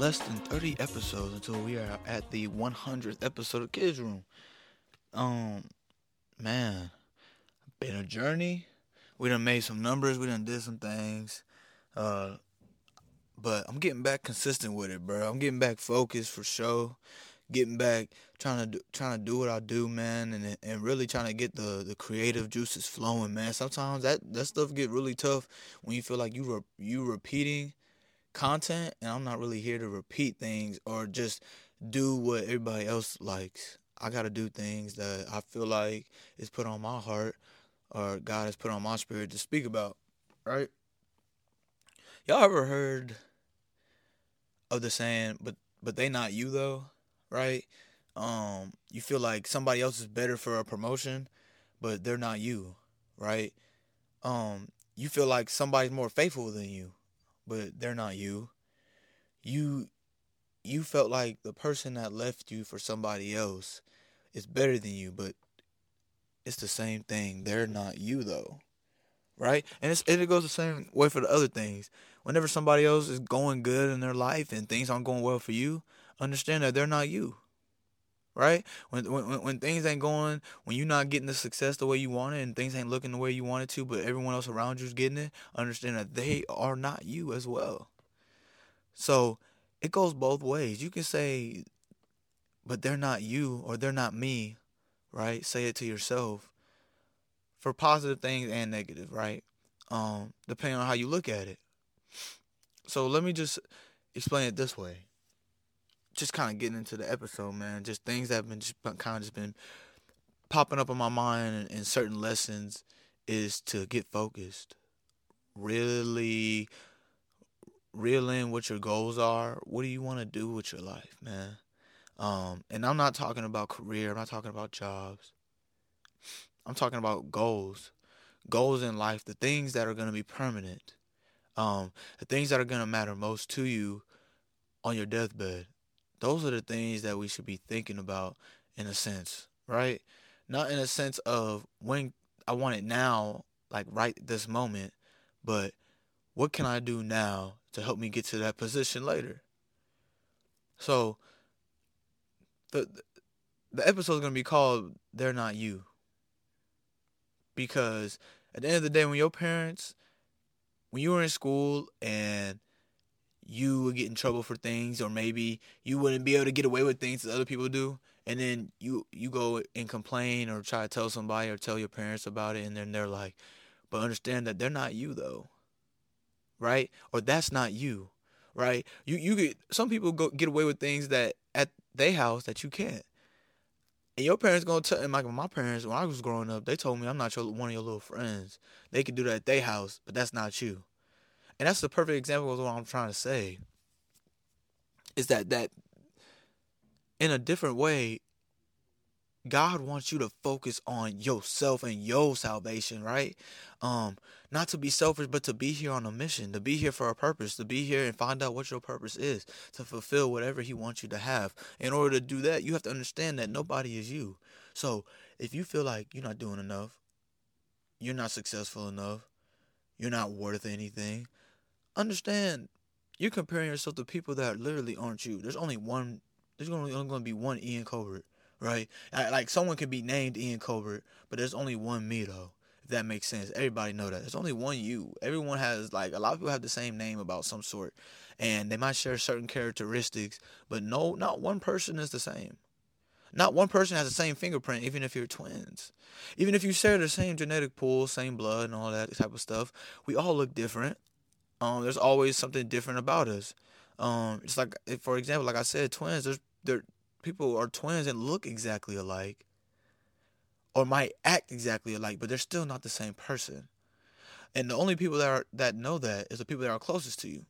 less than 30 episodes until we are at the 100th episode of Kids Room. Um, man, been a journey. We done made some numbers. We done did some things. Uh, but I'm getting back consistent with it, bro. I'm getting back focused for sure. Getting back, trying to do, trying to do what I do, man, and and really trying to get the the creative juices flowing, man. Sometimes that that stuff get really tough when you feel like you re, you repeating content, and I'm not really here to repeat things or just do what everybody else likes. I gotta do things that I feel like is put on my heart or God has put on my spirit to speak about, right? Y'all ever heard of the saying, but but they not you though, right? Um, you feel like somebody else is better for a promotion, but they're not you, right? Um, you feel like somebody's more faithful than you, but they're not you. You you felt like the person that left you for somebody else is better than you, but it's the same thing. They're not you though. Right? And it's and it goes the same way for the other things. Whenever somebody else is going good in their life and things aren't going well for you, understand that they're not you. Right? When when when things ain't going, when you're not getting the success the way you want it and things ain't looking the way you want it to, but everyone else around you's getting it, understand that they are not you as well. So it goes both ways. You can say, but they're not you or they're not me, right? Say it to yourself for positive things and negative, right? Um, depending on how you look at it. So let me just explain it this way. Just kind of getting into the episode, man. Just things that have been just kind of just been popping up in my mind and, and certain lessons is to get focused. Really reel in what your goals are. What do you want to do with your life, man? Um, and I'm not talking about career. I'm not talking about jobs. I'm talking about goals, goals in life, the things that are going to be permanent, um, the things that are going to matter most to you on your deathbed. Those are the things that we should be thinking about in a sense, right? Not in a sense of when I want it now, like right this moment, but what can I do now to help me get to that position later? So the the episode is gonna be called "They're Not You," because at the end of the day, when your parents, when you were in school and you would get in trouble for things, or maybe you wouldn't be able to get away with things that other people do, and then you you go and complain or try to tell somebody or tell your parents about it, and then they're like, "But understand that they're not you though." right? Or that's not you, right? You you get some people go get away with things that at their house that you can't. And your parents gonna tell and like my parents when I was growing up, they told me I'm not your one of your little friends. They can do that at their house, but that's not you. And that's the perfect example of what I'm trying to say. Is that that in a different way, God wants you to focus on yourself and your salvation, right? Um, not to be selfish, but to be here on a mission, to be here for a purpose, to be here and find out what your purpose is, to fulfill whatever He wants you to have. In order to do that, you have to understand that nobody is you. So if you feel like you're not doing enough, you're not successful enough, you're not worth anything, understand you're comparing yourself to people that literally aren't you. There's only one. There's only, only going to be one Ian Colbert right? Like someone can be named Ian Colbert, but there's only one me though. If that makes sense, everybody know that there's only one you. Everyone has like a lot of people have the same name about some sort, and they might share certain characteristics, but no, not one person is the same. Not one person has the same fingerprint, even if you're twins. Even if you share the same genetic pool, same blood, and all that type of stuff, we all look different. Um, there's always something different about us. Um, it's like, for example, like I said, twins. There's there people are twins and look exactly alike or might act exactly alike, but they're still not the same person. And the only people that are that know that is the people that are closest to you.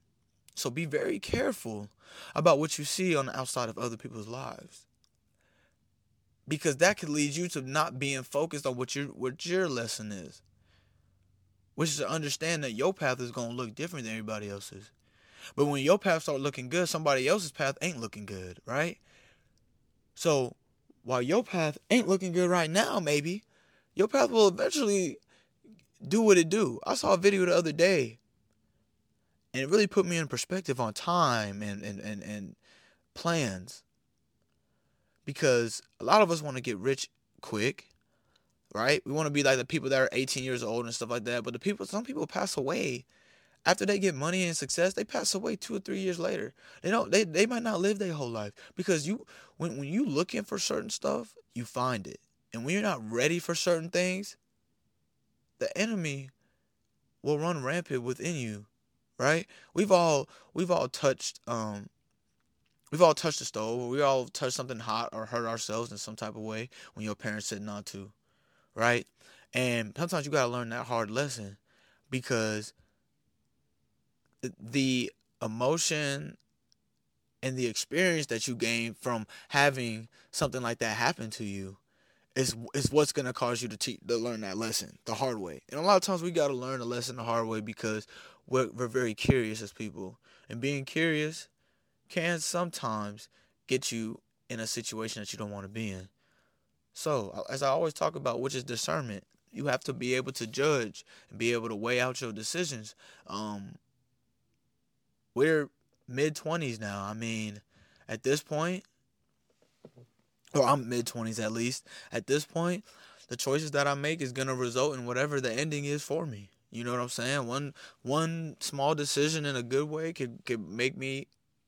So be very careful about what you see on the outside of other people's lives. Because that could lead you to not being focused on what your what your lesson is. Which is to understand that your path is gonna look different than everybody else's. But when your path start looking good, somebody else's path ain't looking good, right? So while your path ain't looking good right now, maybe your path will eventually do what it do. I saw a video the other day, And it really put me in perspective on time and, and, and, and plans. Because a lot of us want to get rich quick, right? We want to be like the people that are 18 years old and stuff like that. But the people, some people pass away after they get money and success, they pass away two or three years later. They don't they, they might not live their whole life. Because you when when you looking for certain stuff, you find it. And when you're not ready for certain things, the enemy will run rampant within you. Right? We've all we've all touched um we've all touched the stove, we all touched something hot or hurt ourselves in some type of way when your parents said not to. Right? And sometimes you gotta learn that hard lesson because the emotion and the experience that you gain from having something like that happen to you is is what's gonna cause you to teach to learn that lesson the hard way. And a lot of times we gotta learn a lesson the hard way because we're we're very curious as people, and being curious can sometimes get you in a situation that you don't want to be in. So, as I always talk about, which is discernment, you have to be able to judge and be able to weigh out your decisions. Um, we're mid 20s now. I mean, at this point, or I'm mid 20s at least. At this point, the choices that I make is going to result in whatever the ending is for me. You know what I'm saying? One one small decision in a good way could could make me,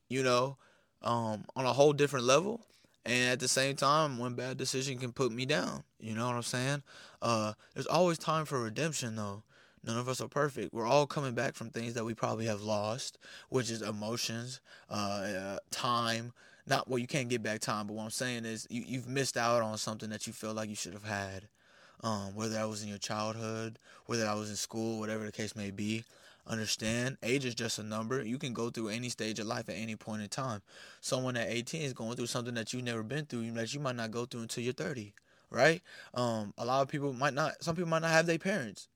you know, um, on a whole different level. And at the same time, one bad decision can put me down. You know what I'm saying? Uh, there's always time for redemption, though. None of us are perfect. We're all coming back from things that we probably have lost, which is emotions, uh, uh, time. Not well, you can't get back time, but what I'm saying is you, you've missed out on something that you feel like you should have had. Um, whether that was in your childhood, whether that was in school, whatever the case may be. Understand, age is just a number. You can go through any stage of life at any point in time. Someone at 18 is going through something that you've never been through, that you might not go through until you're 30, right? Um, a lot of people might not. Some people might not have their parents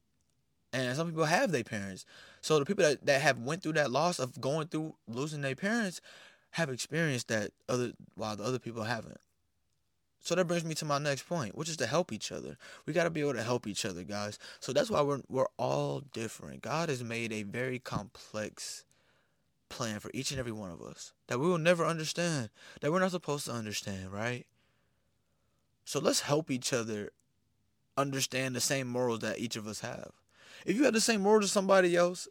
and some people have their parents. So the people that, that have went through that loss of going through losing their parents have experienced that other while the other people haven't. So that brings me to my next point, which is to help each other. We got to be able to help each other, guys. So that's why we're we're all different. God has made a very complex plan for each and every one of us that we will never understand, that we're not supposed to understand, right? So let's help each other understand the same morals that each of us have. If you have the same morals as somebody else,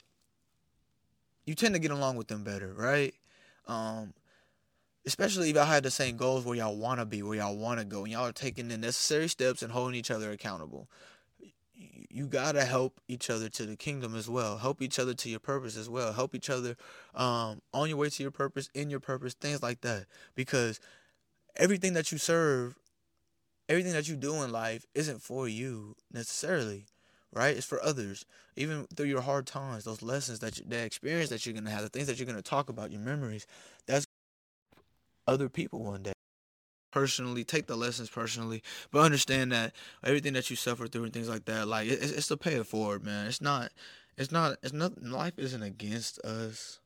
you tend to get along with them better, right? Um, especially if y'all have the same goals where y'all want to be, where y'all want to go, and y'all are taking the necessary steps and holding each other accountable. You gotta help each other to the kingdom as well. Help each other to your purpose as well. Help each other um, on your way to your purpose, in your purpose, things like that. Because everything that you serve, everything that you do in life, isn't for you necessarily right? It's for others. Even through your hard times, those lessons that you, that experience that you're gonna have, the things that you're gonna talk about, your memories, that's other people one day. Personally, take the lessons personally, but understand that everything that you suffer through and things like that, like it's, it's to pay it forward, man. It's not, it's not, it's not. Life isn't against us.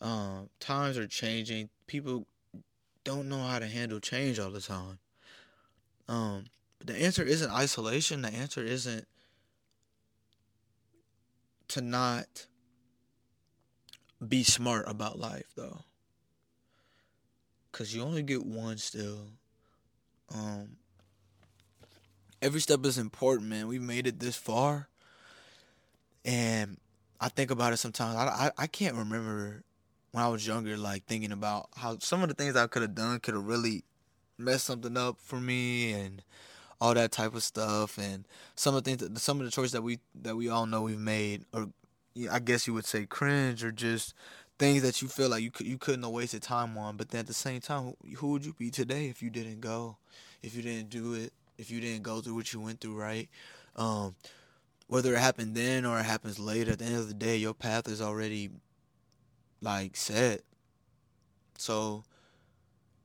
Um, times are changing. People don't know how to handle change all the time. Um, the answer isn't isolation. The answer isn't to not be smart about life though because you only get one still. Um every step is important man. We made it this far and i think about it sometimes. I, I, I can't remember when i was younger like thinking about how some of the things i could have done could have really messed something up for me and all that type of stuff, and some of the things, that, some of the choices that we that we all know we've made, or I guess you would say cringe, or just things that you feel like you could you couldn't have wasted time on. But then at the same time, who would you be today if you didn't go, if you didn't do it, if you didn't go through what you went through, right? Um, whether it happened then or it happens later, at the end of the day, your path is already like set. So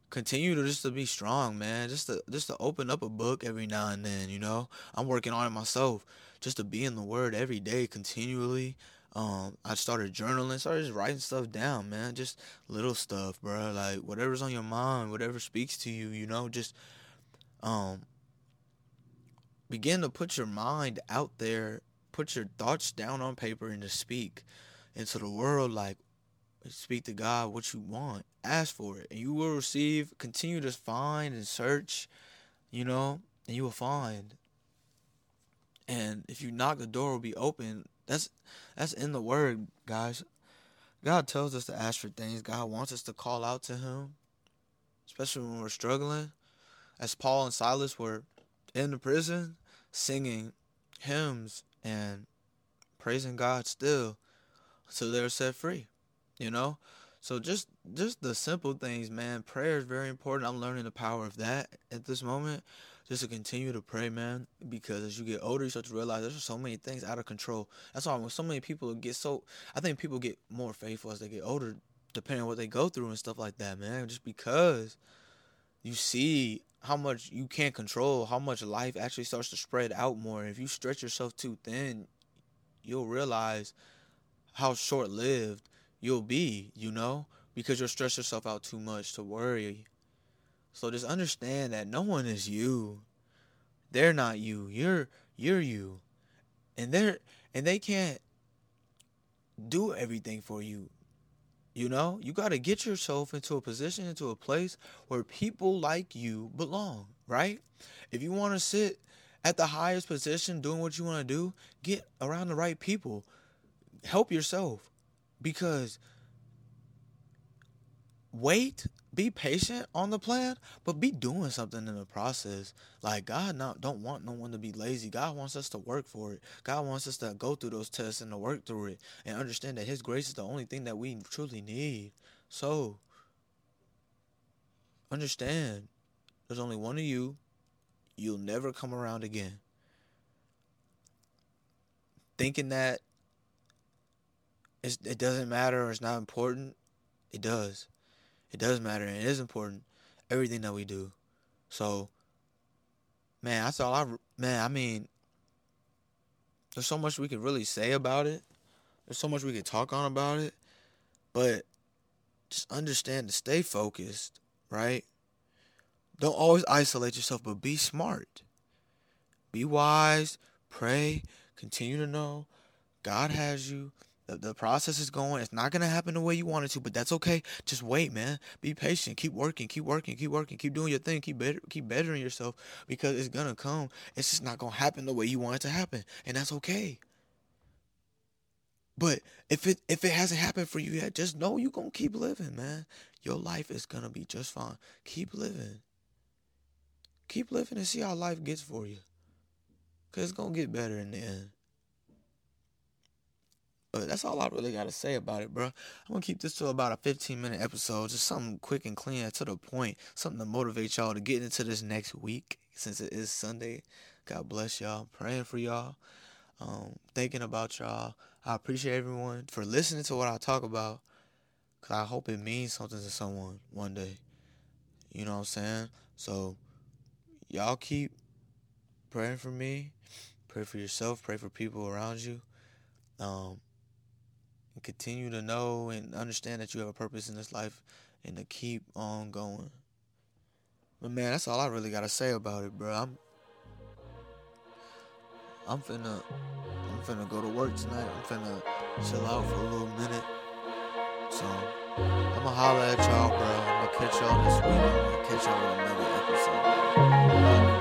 continue to just to be strong, man. Just to just to open up a book every now and then, you know. I'm working on it myself. Just to be in the word every day continually. Um, I started journaling, started just writing stuff down, man. Just little stuff, bro. Like whatever's on your mind, whatever speaks to you, you know, just um begin to put your mind out there, put your thoughts down on paper and to speak. into the world like speak to God what you want. Ask for it. And you will receive. Continue to find and search, you know, and you will find. And if you knock, the door will be open. That's that's in the word, guys. God tells us to ask for things. God wants us to call out to him. Especially when we're struggling. As Paul and Silas were in the prison singing hymns and praising God still. So they're set free you know so just just the simple things man prayer is very important i'm learning the power of that at this moment just to continue to pray man because as you get older you start to realize there's so many things out of control that's why when so many people get so i think people get more faithful as they get older depending on what they go through and stuff like that man just because you see how much you can't control how much life actually starts to spread out more if you stretch yourself too thin you'll realize how short-lived you'll be, you know, because you'll stress yourself out too much to worry. So just understand that no one is you. They're not you. You're you're you. And they're and they can't do everything for you. You know, you got to get yourself into a position, into a place where people like you belong, right? If you want to sit at the highest position doing what you want to do, get around the right people. Help yourself because wait be patient on the plan but be doing something in the process. Like god not don't want no one to be lazy. God wants us to work for it. God wants us to go through those tests and to work through it and understand that his grace is the only thing that we truly need. So understand there's only one of you. You'll never come around again. Thinking that it doesn't matter or it's not important, it does. It does matter and it is important. Everything that we do. So, man, that's all I, man, I mean, there's so much we could really say about it. There's so much we could talk on about it. But just understand to stay focused, right? Don't always isolate yourself, but be smart. Be wise, pray, continue to know God has you. The, the process is going. It's not gonna happen the way you want it to, but that's okay. Just wait, man. Be patient. Keep working. Keep working. Keep working. Keep doing your thing. Keep better. Keep bettering yourself because it's gonna come. It's just not gonna happen the way you want it to happen, and that's okay. But if it if it hasn't happened for you yet, just know you're gonna keep living, man. Your life is gonna be just fine. Keep living. Keep living and see how life gets for you. Cause it's gonna get better in the end. But that's all I really got to say about it, bro. I'm going to keep this to about a 15 minute episode. Just something quick and clean to the point. Something to motivate y'all to get into this next week since it is Sunday. God bless y'all. praying for y'all. Um, thinking about y'all. I appreciate everyone for listening to what I talk about. Because I hope it means something to someone one day. You know what I'm saying? So, y'all keep praying for me. Pray for yourself. Pray for people around you. Um, continue to know and understand that you have a purpose in this life and to keep on going. But man, that's all I really gotta say about it, bro. I'm I'm finna I'm finna go to work tonight. I'm finna chill out for a little minute. So I'ma holler at y'all, bro. I'm gonna catch y'all this week. I'm gonna catch y'all with another episode.